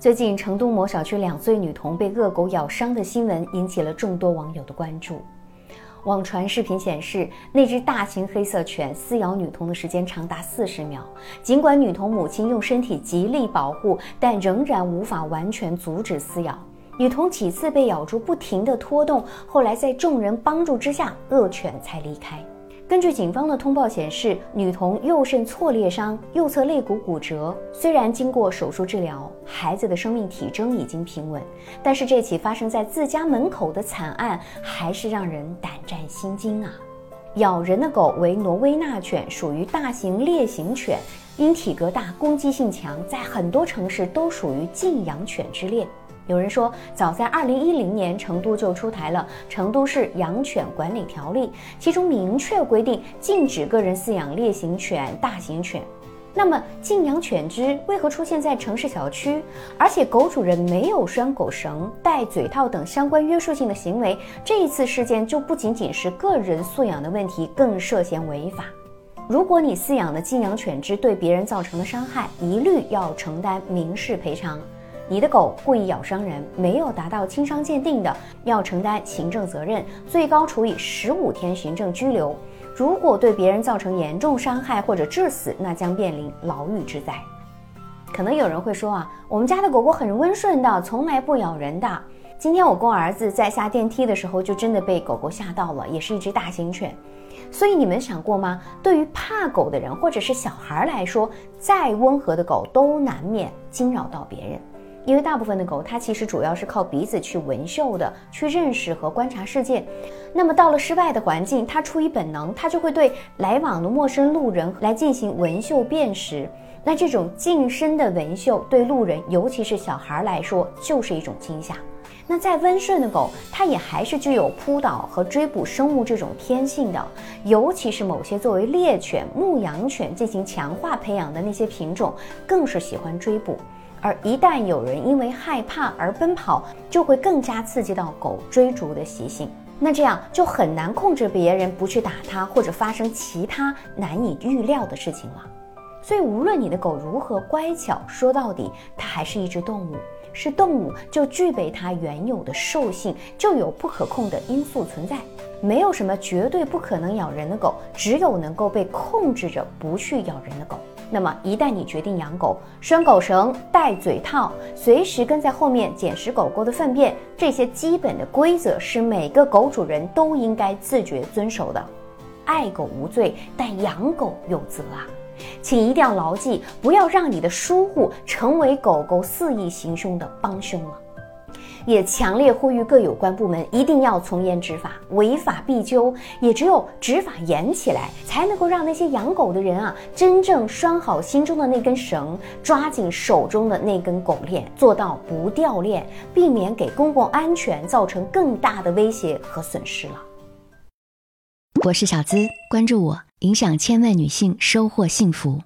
最近，成都某小区两岁女童被恶狗咬伤的新闻引起了众多网友的关注。网传视频显示，那只大型黑色犬撕咬女童的时间长达四十秒。尽管女童母亲用身体极力保护，但仍然无法完全阻止撕咬。女童几次被咬住，不停地拖动，后来在众人帮助之下，恶犬才离开。根据警方的通报显示，女童右肾挫裂伤、右侧肋骨骨折。虽然经过手术治疗，孩子的生命体征已经平稳，但是这起发生在自家门口的惨案还是让人胆战心惊啊！咬人的狗为挪威纳犬，属于大型猎型犬，因体格大、攻击性强，在很多城市都属于禁养犬之列。有人说，早在二零一零年，成都就出台了《成都市养犬管理条例》，其中明确规定禁止个人饲养烈型犬、大型犬。那么，禁养犬只为何出现在城市小区？而且，狗主人没有拴狗绳、戴嘴套等相关约束性的行为，这一次事件就不仅仅是个人素养的问题，更涉嫌违法。如果你饲养的禁养犬只对别人造成的伤害，一律要承担民事赔偿。你的狗故意咬伤人，没有达到轻伤鉴定的，要承担行政责任，最高处以十五天行政拘留。如果对别人造成严重伤害或者致死，那将面临牢狱之灾。可能有人会说啊，我们家的狗狗很温顺的，从来不咬人的。今天我跟我儿子在下电梯的时候，就真的被狗狗吓到了，也是一只大型犬。所以你们想过吗？对于怕狗的人或者是小孩来说，再温和的狗都难免惊扰到别人。因为大部分的狗，它其实主要是靠鼻子去闻嗅的，去认识和观察世界。那么到了室外的环境，它出于本能，它就会对来往的陌生路人来进行闻嗅辨识。那这种近身的闻嗅，对路人，尤其是小孩来说，就是一种惊吓。那再温顺的狗，它也还是具有扑倒和追捕生物这种天性的。尤其是某些作为猎犬、牧羊犬进行强化培养的那些品种，更是喜欢追捕。而一旦有人因为害怕而奔跑，就会更加刺激到狗追逐的习性。那这样就很难控制别人不去打它，或者发生其他难以预料的事情了。所以，无论你的狗如何乖巧，说到底，它还是一只动物。是动物就具备它原有的兽性，就有不可控的因素存在。没有什么绝对不可能咬人的狗，只有能够被控制着不去咬人的狗。那么，一旦你决定养狗，拴狗绳、戴嘴套，随时跟在后面捡拾狗狗的粪便，这些基本的规则是每个狗主人都应该自觉遵守的。爱狗无罪，但养狗有责啊！请一定要牢记，不要让你的疏忽成为狗狗肆意行凶的帮凶了。也强烈呼吁各有关部门一定要从严执法，违法必究。也只有执法严起来，才能够让那些养狗的人啊，真正拴好心中的那根绳，抓紧手中的那根狗链，做到不掉链，避免给公共安全造成更大的威胁和损失了。我是小资，关注我，影响千万女性，收获幸福。